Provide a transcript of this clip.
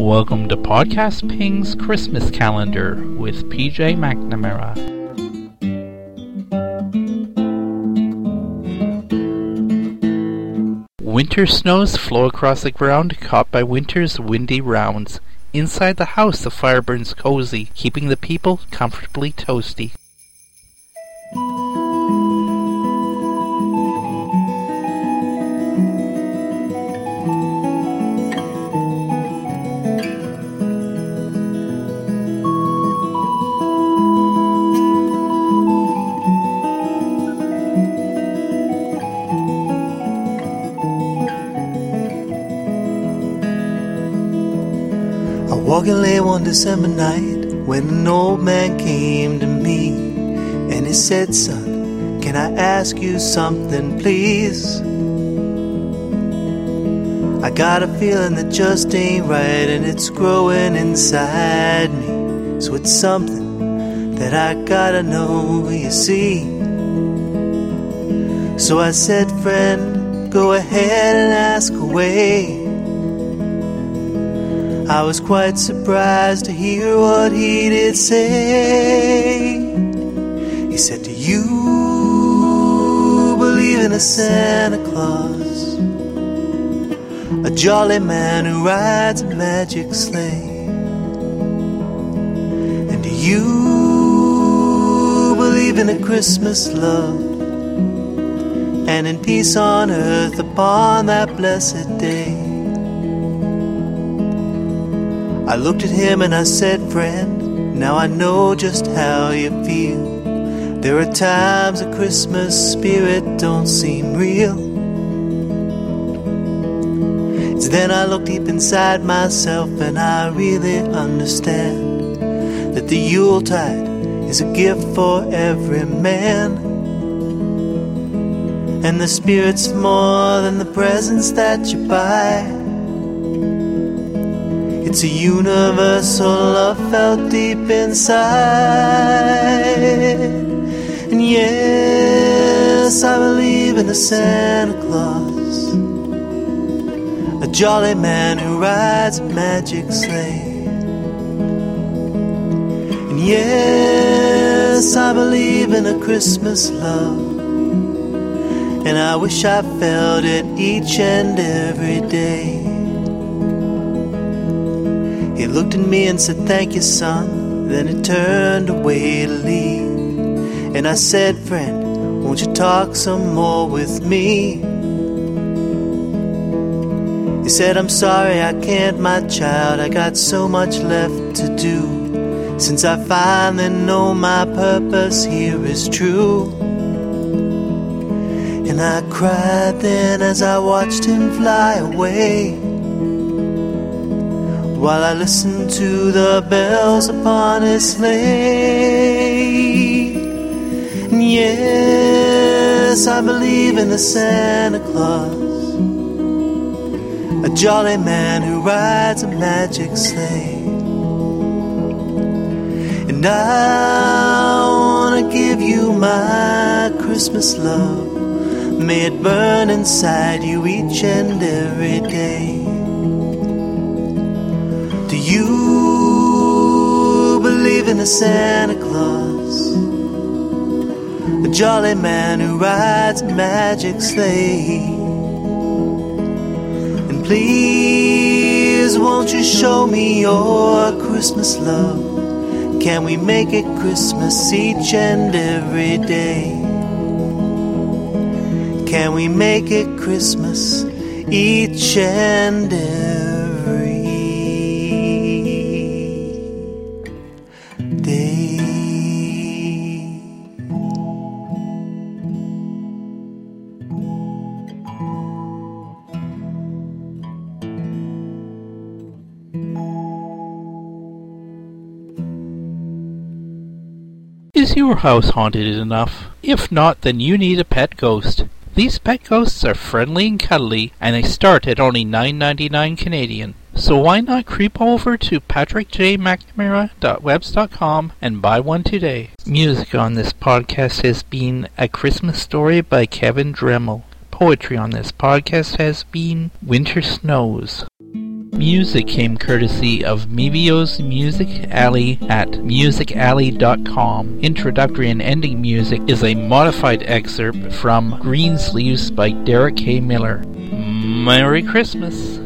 Welcome to Podcast Ping's Christmas Calendar with PJ McNamara. Winter snows flow across the ground, caught by winter's windy rounds. Inside the house, the fire burns cozy, keeping the people comfortably toasty. Walking late one December night when an old man came to me and he said, Son, can I ask you something, please? I got a feeling that just ain't right and it's growing inside me. So it's something that I gotta know, you see. So I said, Friend, go ahead and ask away. I was quite surprised to hear what he did say. He said, Do you believe in a Santa Claus? A jolly man who rides a magic sleigh? And do you believe in a Christmas love? And in peace on earth upon that blessed day? I looked at him and I said, Friend, now I know just how you feel. There are times the Christmas spirit don't seem real. It's then I look deep inside myself and I really understand that the Yuletide is a gift for every man. And the spirit's more than the presents that you buy. It's a universal love felt deep inside. And yes, I believe in a Santa Claus, a jolly man who rides a magic sleigh. And yes, I believe in a Christmas love. And I wish I felt it each and every day. He looked at me and said, Thank you, son. Then he turned away to leave. And I said, Friend, won't you talk some more with me? He said, I'm sorry I can't, my child. I got so much left to do. Since I finally know my purpose here is true. And I cried then as I watched him fly away while I listen to the bells upon his sleigh. Yes, I believe in the Santa Claus, a jolly man who rides a magic sleigh. And I want to give you my Christmas love. May it burn inside you each and every day. You believe in a Santa Claus? A jolly man who rides a magic sleigh. And please, won't you show me your Christmas love? Can we make it Christmas each and every day? Can we make it Christmas each and every Is your house haunted enough? If not, then you need a pet ghost. These pet ghosts are friendly and cuddly, and they start at only $9.99 Canadian. So why not creep over to patrickjmcnamara.webs.com and buy one today? Music on this podcast has been A Christmas Story by Kevin Dremel. Poetry on this podcast has been Winter Snows. Music came courtesy of Mevio's Music Alley at musicalley.com. Introductory and ending music is a modified excerpt from Greensleeves by Derek K. Miller. Merry Christmas!